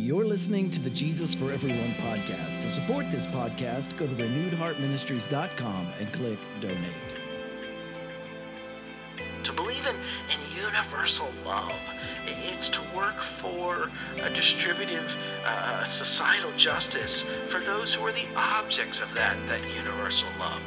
You're listening to the Jesus for Everyone podcast. To support this podcast, go to renewedheartministries.com and click donate. To believe in, in universal love, it's to work for a distributive uh, societal justice for those who are the objects of that, that universal love.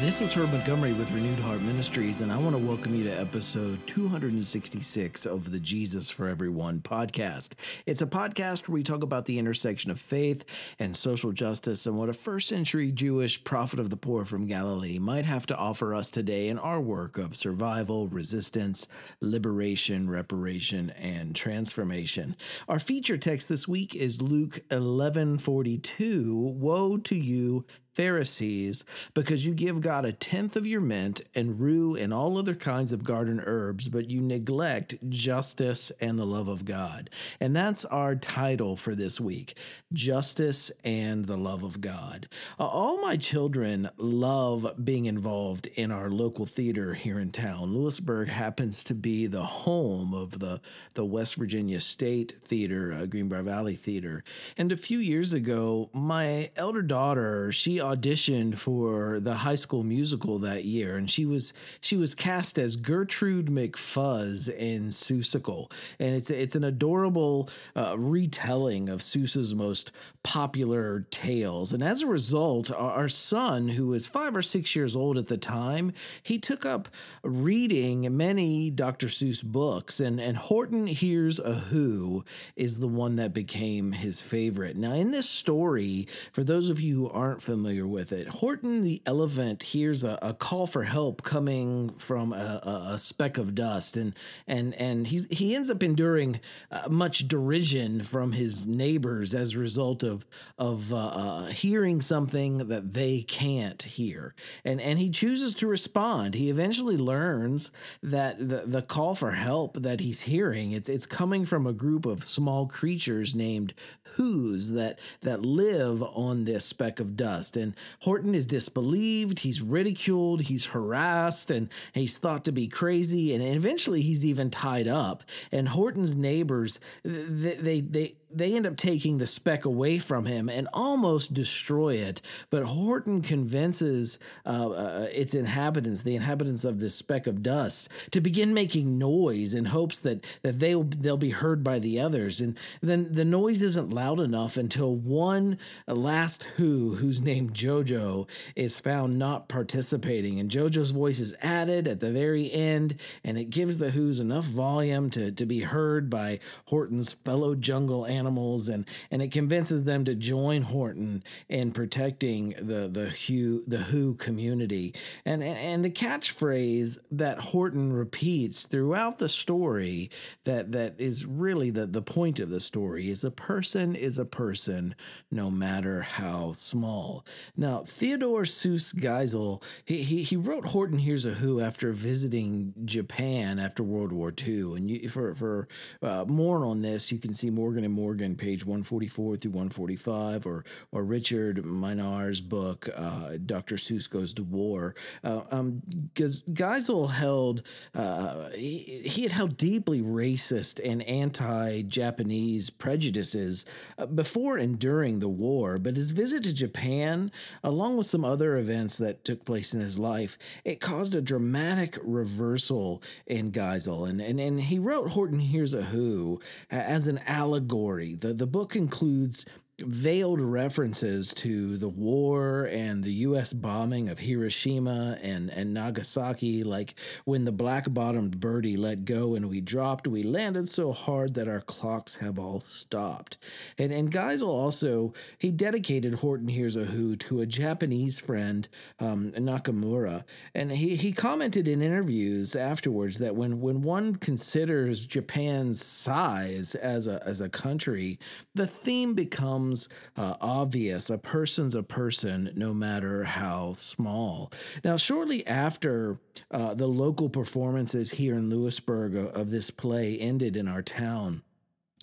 This is Herb Montgomery with Renewed Heart Ministries, and I want to welcome you to episode 266 of the Jesus for Everyone podcast. It's a podcast where we talk about the intersection of faith and social justice and what a first century Jewish prophet of the poor from Galilee might have to offer us today in our work of survival, resistance, liberation, reparation, and transformation. Our feature text this week is Luke 11:42. Woe to you Pharisees, because you give God a tenth of your mint and rue and all other kinds of garden herbs, but you neglect justice and the love of God. And that's our title for this week Justice and the Love of God. Uh, all my children love being involved in our local theater here in town. Lewisburg happens to be the home of the, the West Virginia State Theater, uh, Greenbrier Valley Theater. And a few years ago, my elder daughter, she auditioned for the high school musical that year, and she was she was cast as Gertrude McFuzz in Seussical, and it's it's an adorable uh, retelling of Seuss's most popular tales. And as a result, our, son, who was five or six years old at the time, he took up reading many Dr. Seuss books, and and Horton Hears a Who is the one that became his favorite. Now, in this story, for those of you who aren't familiar familiar with it. Horton the elephant hears a, a call for help coming from a, a, a, speck of dust, and and and he he ends up enduring uh, much derision from his neighbors as a result of of uh, uh, hearing something that they can't hear, and and he chooses to respond. He eventually learns that the the call for help that he's hearing it's it's coming from a group of small creatures named Who's that that live on this speck of dust and Horton is disbelieved, he's ridiculed, he's harassed, and he's thought to be crazy, and eventually he's even tied up. And Horton's neighbors, they they they, they end up taking the speck away from him and almost destroy it. But Horton convinces uh, uh, its inhabitants, the inhabitants of this speck of dust, to begin making noise in hopes that that they'll they'll be heard by the others. And then the noise isn't loud enough until one last Who, who's named JoJo, is found not participating, and JoJo's voice is added at the very end, and it gives the Who's enough volume to to be heard by Horton's fellow jungle animals animals, and and it convinces them to join Horton in protecting the the Who the Who community. And and the catchphrase that Horton repeats throughout the story that that is really the the point of the story is a person is a person, no matter how small. Now Theodore Seuss Geisel he he, he wrote Horton Hears a Who after visiting Japan after World War II, and you, for for uh, more on this, you can see Morgan and Morgan Morgan, page 144 through 145, or or Richard Minear's book, uh, Dr. Seuss Goes to War. Because uh, um, Geisel held, uh, he, he, had held deeply racist and anti Japanese prejudices uh, before and during the war, but his visit to Japan, along with some other events that took place in his life, it caused a dramatic reversal in Geisel. And, and, and he wrote Horton Hears a Who as an allegory The, the book includes veiled references to the war and the U.S. bombing of Hiroshima and, and Nagasaki, like when the black bottomed birdie let go and we dropped, we landed so hard that our clocks have all stopped. And, and Geisel also, he dedicated Horton Hears a Who to a Japanese friend, um, Nakamura. And he, he commented in interviews afterwards that when, when one considers Japan's size as a, as a country, the theme becomes becomes uh, obvious. A person's a person, no matter how small. Now, shortly after uh, the local performances here in Lewisburg of, of this play ended in our town,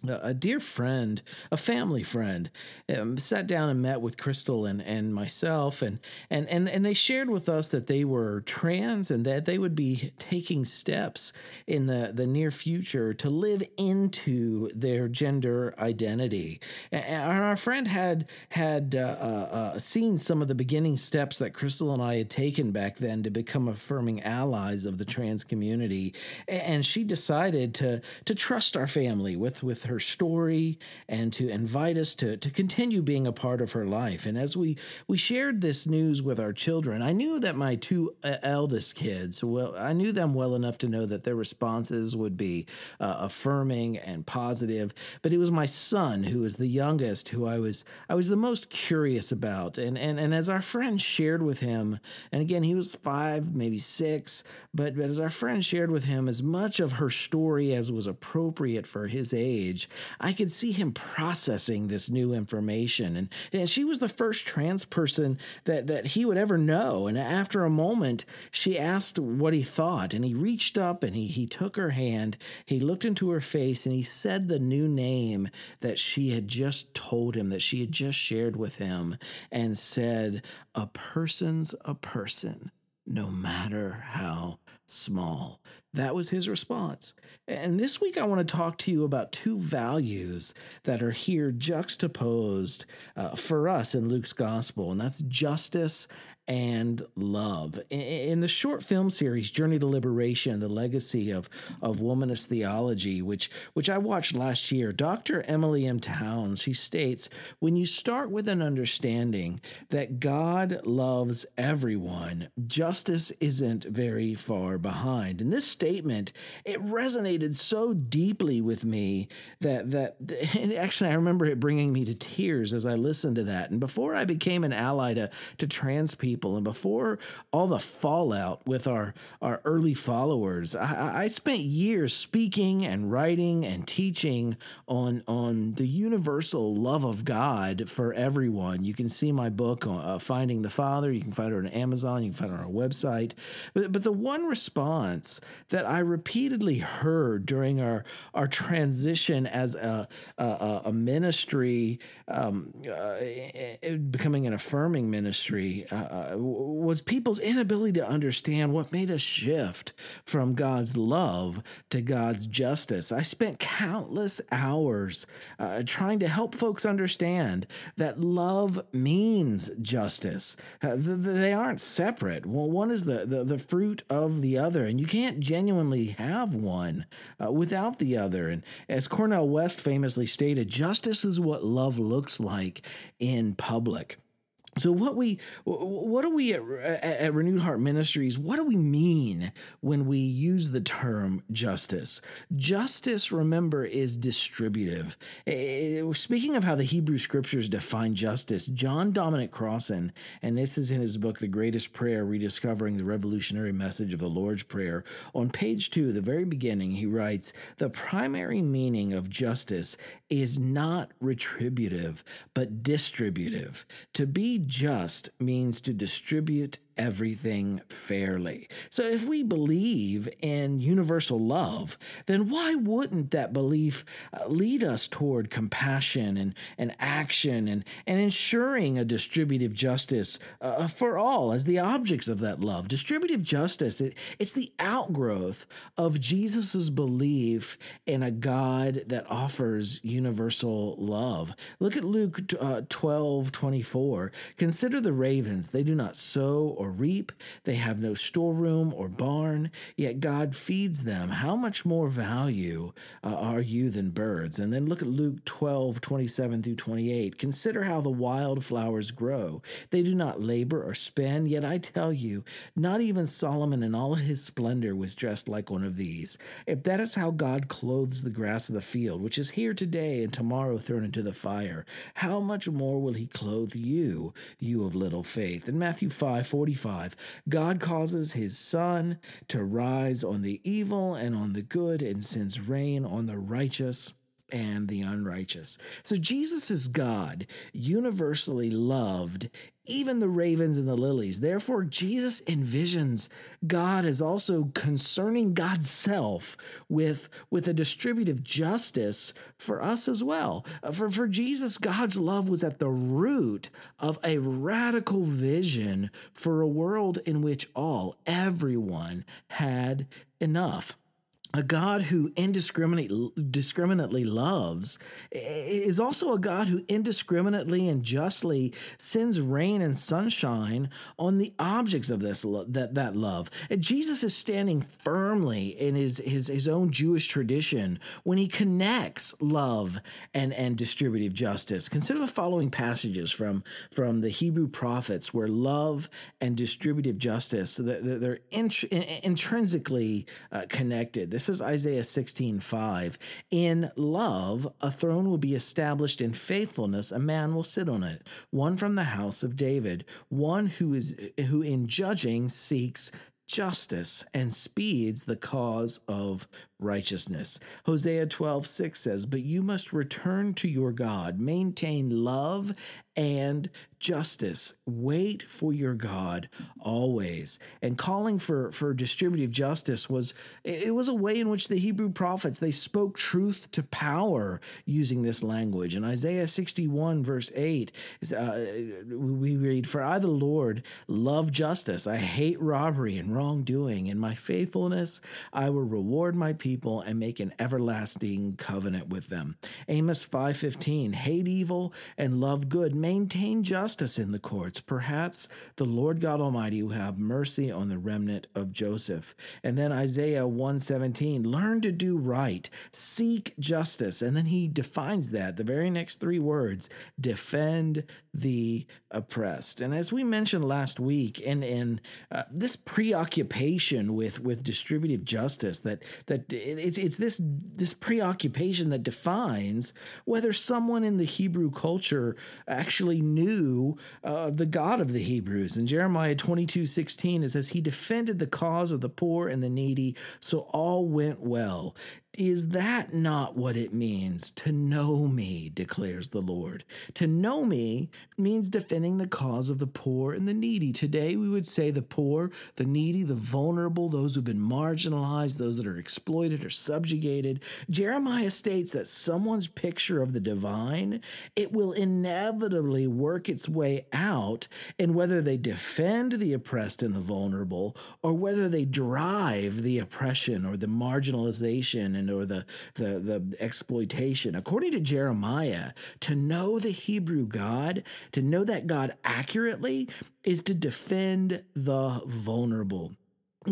a dear friend, a family friend, um, sat down and met with Crystal and, and myself, and, and and and they shared with us that they were trans and that they would be taking steps in the, the near future to live into their gender identity. And our friend had had uh, uh, uh, seen some of the beginning steps that Crystal and I had taken back then to become affirming allies of the trans community, and she decided to to trust our family with with her story and to invite us to, to continue being a part of her life. And as we, we shared this news with our children, I knew that my two uh, eldest kids, well, I knew them well enough to know that their responses would be uh, affirming and positive. But it was my son, who was the youngest, who I was I was the most curious about. And and and as our friend shared with him, and again he was five, maybe six, but, but as our friend shared with him as much of her story as was appropriate for his age, I could see him processing this new information. And, and she was the first trans person that, that he would ever know. And after a moment, she asked what he thought. And he reached up and he, he took her hand, he looked into her face, and he said the new name that she had just told him, that she had just shared with him, and said, A person's a person no matter how small. That was his response. And this week, I want to talk to you about two values that are here juxtaposed uh, for us in Luke's gospel, and that's justice and love. In the short film series Journey to Liberation: The Legacy of of Womanist Theology, which which I watched last year, Dr. Emilie M. Townes, she states, when you start with an understanding that God loves everyone, justice isn't very far behind. And this statement, it resonated so deeply with me that that actually I remember it bringing me to tears as I listened to that. And before I became an ally to to trans people people. And before all the fallout with our, our early followers, I, I spent years speaking and writing and teaching on, on the universal love of God for everyone. You can see my book, uh, Finding the Father. You can find it on Amazon. You can find it on our website. But, but the one response that I repeatedly heard during our, our transition as a, a, a ministry, um, uh, becoming an affirming ministry, uh, was people's inability to understand what made us shift from God's love to God's justice. I spent countless hours uh, trying to help folks understand that love means justice. Uh, th- they aren't separate. Well, one is the, the, the, fruit of the other, and you can't genuinely have one uh, without the other. And as Cornel West famously stated, justice is what love looks like in public. So what we what do we at, at, Renewed Heart Ministries what do we mean when we use the term justice? Justice remember is distributive. Eh, speaking of how the Hebrew scriptures define justice, John Dominic Crossan and this is in his book The Greatest Prayer Rediscovering the Revolutionary Message of the Lord's Prayer on page 2 the very beginning he writes the primary meaning of justice is not retributive but distributive. To be just means to distribute everything fairly. So if we believe in universal love, then why wouldn't that belief uh, lead us toward compassion and, and action and, and ensuring a distributive justice uh, for all as the objects of that love? Distributive justice, it, it's the outgrowth of Jesus's belief in a God that offers universal love. Look at Luke uh, 12, 24. Consider the ravens. They do not sow or or reap. They have no storeroom or barn, yet God feeds them. How much more value uh, are you than birds? And then look at Luke 12, 27 through 28. Consider how the wildflowers grow. They do not labor or spin, yet I tell you, not even Solomon in all his splendor was dressed like one of these. If that is how God clothes the grass of the field, which is here today and tomorrow thrown into the fire, how much more will he clothe you, you of little faith? In Matthew 5, 40 45. God causes his sun to rise on the evil and on the good and sends rain on the righteous and the unrighteous. So Jesus is God, universally loved, even the ravens and the lilies. Therefore, Jesus envisions God as also concerning God's self with, with a distributive justice for us as well. Uh, for, for Jesus, God's love was at the root of a radical vision for a world in which all, everyone, had enough a God who indiscriminately loves is also a God who indiscriminately and justly sends rain and sunshine on the objects of this that, that love. And Jesus is standing firmly in his, his, his own Jewish tradition when he connects love and, and distributive justice. Consider the following passages from, from the Hebrew prophets where love and distributive justice they're, they're intrinsically uh, connected. This this is Isaiah 16, 5. In love, a throne will be established in faithfulness, a man will sit on it, one from the house of David, one who is who in judging seeks justice and speeds the cause of righteousness. Hosea 12, 6 says, But you must return to your God, maintain love and justice. Wait for your God always. And calling for, for distributive justice was it was a way in which the Hebrew prophets they spoke truth to power using this language. In Isaiah 61 verse 8, uh, we read, "For I the Lord love justice. I hate robbery and wrongdoing. In my faithfulness I will reward my people and make an everlasting covenant with them." Amos 5:15, "Hate evil and love good." Maintain justice in the courts. Perhaps the Lord God Almighty will have mercy on the remnant of Joseph. And then Isaiah 117, learn to do right, seek justice. And then he defines that, the very next three words, defend the oppressed. And as we mentioned last week, and in uh, this preoccupation with with distributive justice, that that it's, it's this this preoccupation that defines whether someone in the Hebrew culture actually actually knew uh, the God of the Hebrews. In Jeremiah 22 16, it says, He defended the cause of the poor and the needy, so all went well. Is that not what it means to know me, declares the Lord? To know me means defending the cause of the poor and the needy. Today, we would say the poor, the needy, the vulnerable, those who've been marginalized, those that are exploited or subjugated. Jeremiah states that someone's picture of the divine, it will inevitably work its way out in whether they defend the oppressed and the vulnerable or whether they drive the oppression or the marginalization and or the, the, the exploitation. According to Jeremiah, to know the Hebrew God, to know that God accurately, is to defend the vulnerable.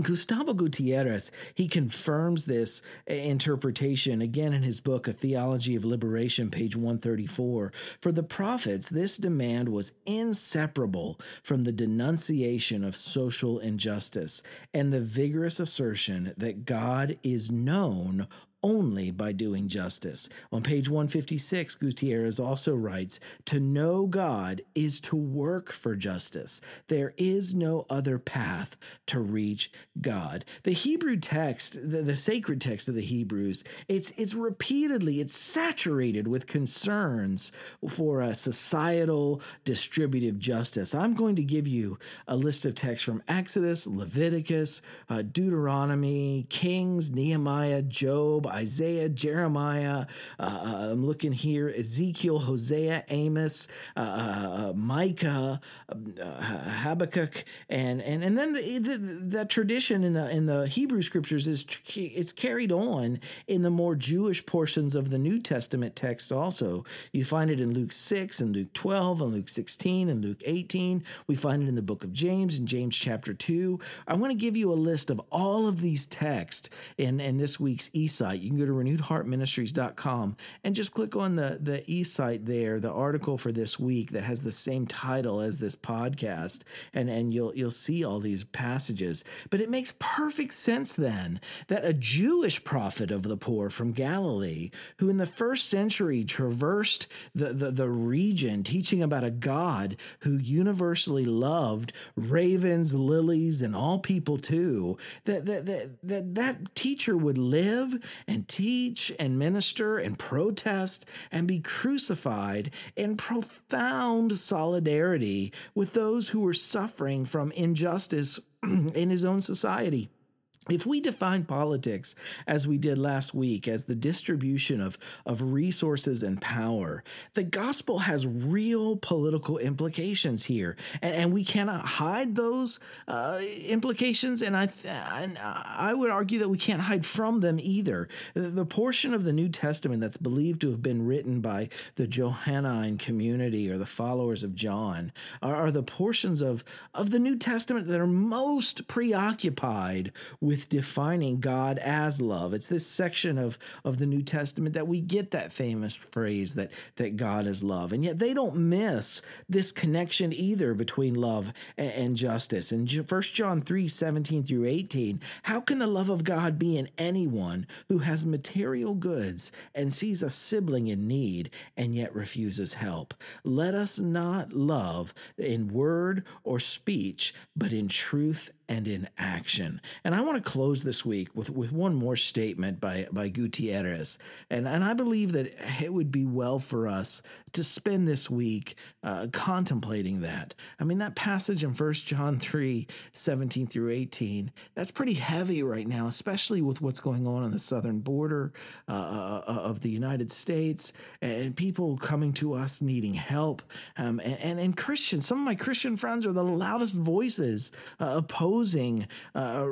Gustavo Gutierrez, he confirms this interpretation again in his book, A Theology of Liberation, page 134. For the prophets, this demand was inseparable from the denunciation of social injustice and the vigorous assertion that God is known only by doing justice. On page 156, Gutierrez also writes To know God is to work for justice. There is no other path to reach God. The Hebrew text, the, the sacred text of the Hebrews, it's, it's repeatedly, it's saturated with concerns for a societal distributive justice. I'm going to give you a list of texts from Exodus, Leviticus, uh, Deuteronomy, Kings, Nehemiah, Job, Isaiah, Jeremiah. Uh, uh, I'm looking here Ezekiel, Hosea, Amos, uh, uh, uh Micah, um, Habakkuk, and and and then the, the, that tradition in the in the Hebrew scriptures is it's carried on in the more Jewish portions of the New Testament text. Also, you find it in Luke six and Luke twelve and Luke sixteen and Luke eighteen. We find it in the book of James in James chapter two. I want to give you a list of all of these texts in in this week's eSite you can go to renewedheartministries.com and just click on the, the e site there, the article for this week that has the same title as this podcast, and, and you'll you'll see all these passages. But it makes perfect sense then that a Jewish prophet of the poor from Galilee, who in the first century traversed the, the, the region teaching about a God who universally loved ravens, lilies, and all people too, that that, that, that, that teacher would live and teach and minister and protest and be crucified in profound solidarity with those who were suffering from injustice in his own society. If we define politics as we did last week as the distribution of, of resources and power, the gospel has real political implications here. And, and we cannot hide those uh, implications. And I, th- and I would argue that we can't hide from them either. The portion of the New Testament that's believed to have been written by the Johannine community or the followers of John are, are the portions of, of the New Testament that are most preoccupied with with defining God as love. It's this section of, of the New Testament that we get that famous phrase that, that God is love. And yet they don't miss this connection either between love and, and justice. In 1 John 3 17 through 18, how can the love of God be in anyone who has material goods and sees a sibling in need and yet refuses help? Let us not love in word or speech, but in truth and in action. And I want to close this week with, with one more statement by, by Gutierrez. And, and I believe that it would be well for us to spend this week uh, contemplating that. I mean, that passage in 1 John 3 17 through 18, that's pretty heavy right now, especially with what's going on on the southern border uh, uh, uh of the United States and people coming to us needing help. Um, and, and, and, Christians, some of my Christian friends are the loudest voices uh, opposing uh,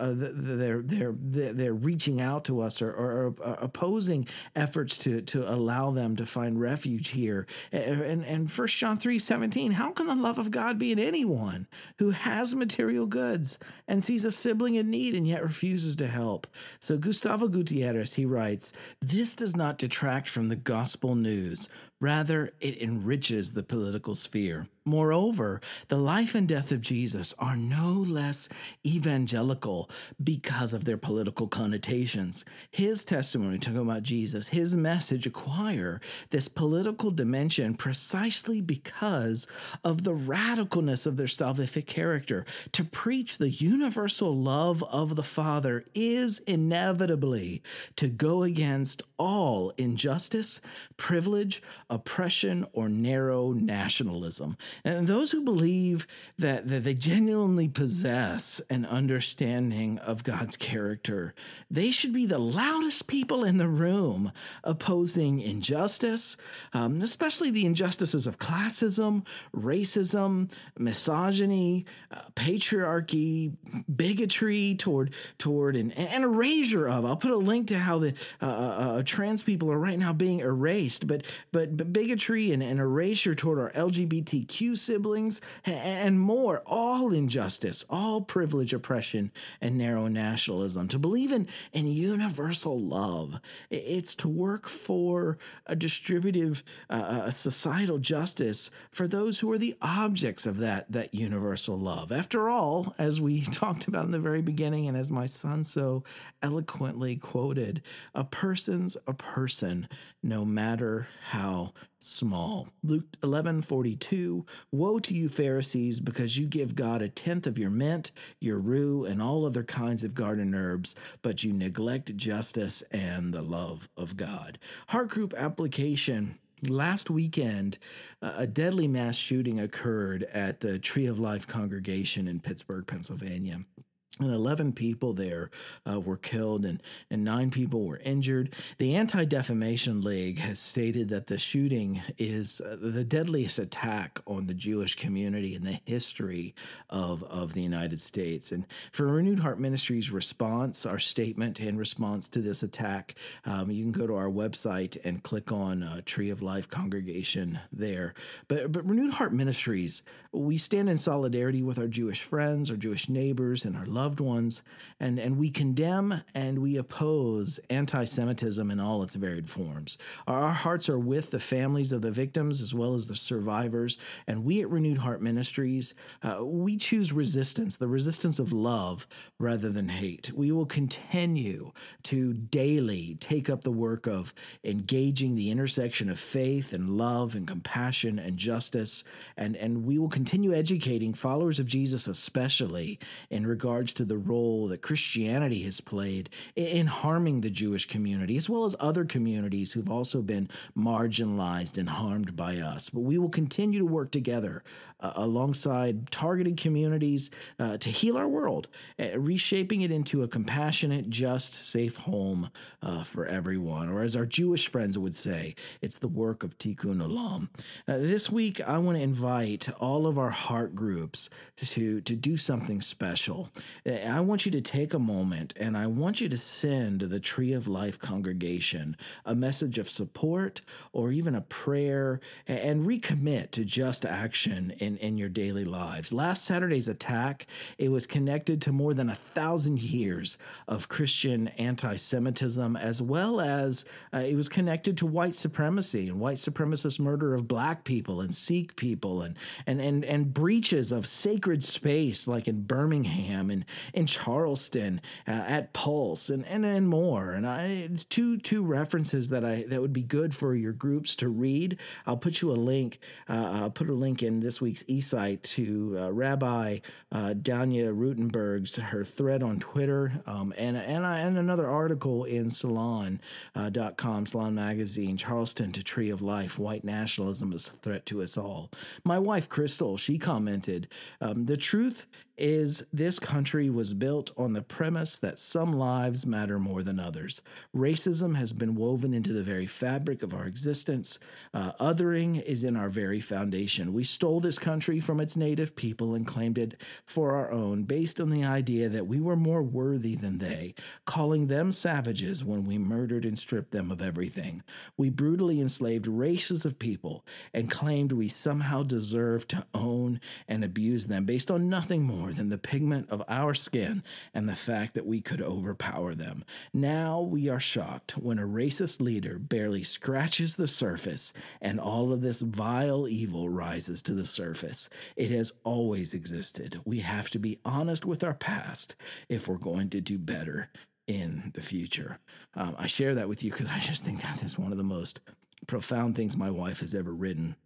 their, their, their, reaching out to us or, or, or uh, opposing efforts to, to allow them to find refuge here. And, and 1 John three seventeen, how can the love of God be in anyone who has material goods and sees a sibling in need and yet refuses to help? So Gustavo Gutierrez, he writes, This does not detract from the gospel news. Rather, it enriches the political sphere. Moreover, the life and death of Jesus are no less evangelical because of their political connotations. His testimony, talking about Jesus, his message acquire this political dimension precisely because of the radicalness of their salvific character. To preach the universal love of the Father is inevitably to go against all injustice, privilege, oppression, or narrow nationalism. And those who believe that, that they genuinely possess an understanding of God's character, they should be the loudest people in the room opposing injustice, um, especially the injustices of classism, racism, misogyny, uh, patriarchy, bigotry toward toward an, an erasure of. I'll put a link to how the uh, uh, uh trans people are right now being erased, but but, but bigotry and, and erasure toward our LGBTQ siblings and more, all injustice, all privilege, oppression, and narrow nationalism. To believe in, in universal love, it's to work for a distributive, uh, a societal justice for those who are the objects of that, that universal love. After all, as we talked about in the very beginning, and as my son so eloquently quoted, a person's a person, no matter how small. Luke 11 42 Woe to you, Pharisees, because you give God a tenth of your mint, your rue, and all other kinds of garden herbs, but you neglect justice and the love of God. Heart group application. Last weekend, a deadly mass shooting occurred at the Tree of Life congregation in Pittsburgh, Pennsylvania and 11 people there uh, were killed and, and nine people were injured. The Anti Defamation League has stated that the shooting is uh, the deadliest attack on the Jewish community in the history of, of the United States. And for Renewed Heart Ministries' response, our statement in response to this attack, um, you can go to our website and click on uh, Tree of Life Congregation there. But, but Renewed Heart Ministries, we stand in solidarity with our Jewish friends, our Jewish neighbors, and our loved loved ones, and, and we condemn and we oppose anti Semitism in all its varied forms. Our hearts are with the families of the victims as well as the survivors, and we at Renewed Heart Ministries, uh, we choose resistance, the resistance of love rather than hate. We will continue to daily take up the work of engaging the intersection of faith and love and compassion and justice, and, and we will continue educating followers of Jesus, especially in regards to the role that Christianity has played in harming the Jewish community, as well as other communities who've also been marginalized and harmed by us. But we will continue to work together uh, alongside targeted communities uh, to heal our world, uh, reshaping it into a compassionate, just, safe home uh, for everyone. Or as our Jewish friends would say, it's the work of Tikkun Olam. Uh, this week, I want to invite all of our heart groups to, to do something special. I want you to take a moment and I want you to send the Tree of Life congregation a message of support or even a prayer and recommit to just action in, in your daily lives. Last Saturday's attack, it was connected to more than a thousand years of Christian anti Semitism, as well as uh, it was connected to white supremacy and white supremacist murder of black people and Sikh people and, and, and, and breaches of sacred space like in Birmingham and in Charleston uh, at Pulse and, and, and more. And I two two references that I that would be good for your groups to read. I'll put you a link. Uh, I'll put a link in this week's e-site to uh, Rabbi uh, Danya Ruttenberg's her thread on Twitter um, and and, I, and another article in Salon.com, uh, Salon Magazine, Charleston to Tree of Life, White Nationalism is a Threat to Us All. My wife, Crystal, she commented, um, The truth is this country was built on the premise that some lives matter more than others. Racism has been woven into the very fabric of our existence. Uh, othering is in our very foundation. We stole this country from its native people and claimed it for our own based on the idea that we were more worthy than they, calling them savages when we murdered and stripped them of everything. We brutally enslaved races of people and claimed we somehow deserved to own and abuse them based on nothing more than the pigment of our skin and the fact that we could overpower them. Now we are shocked when a racist leader barely scratches the surface and all of this vile evil rises to the surface. It has always existed. We have to be honest with our past if we're going to do better in the future. Um, I share that with you because I just think that is one of the most profound things my wife has ever written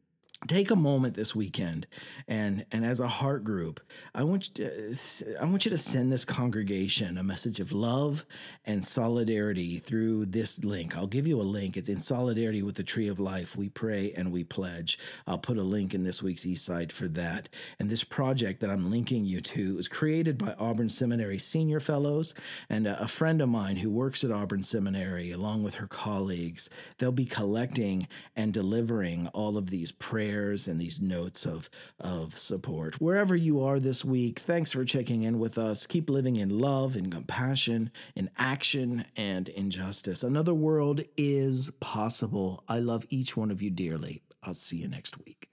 take a moment this weekend and and as a heart group i want you to uh, i want you to send this congregation a message of love and solidarity through this link. I'll give you a link. It's in solidarity with the tree of life. We pray and we pledge. I'll put a link in this week's e-site for that. And this project that i'm linking you to was created by auburn seminary senior fellows and a, a friend of mine who works at auburn seminary along with her colleagues. They'll be collecting and delivering all of these prayers prayers and these notes of, of support. Wherever you are this week, thanks for checking in with us. Keep living in love, in compassion, in action, and in justice. Another world is possible. I love each one of you dearly. I'll see you next week.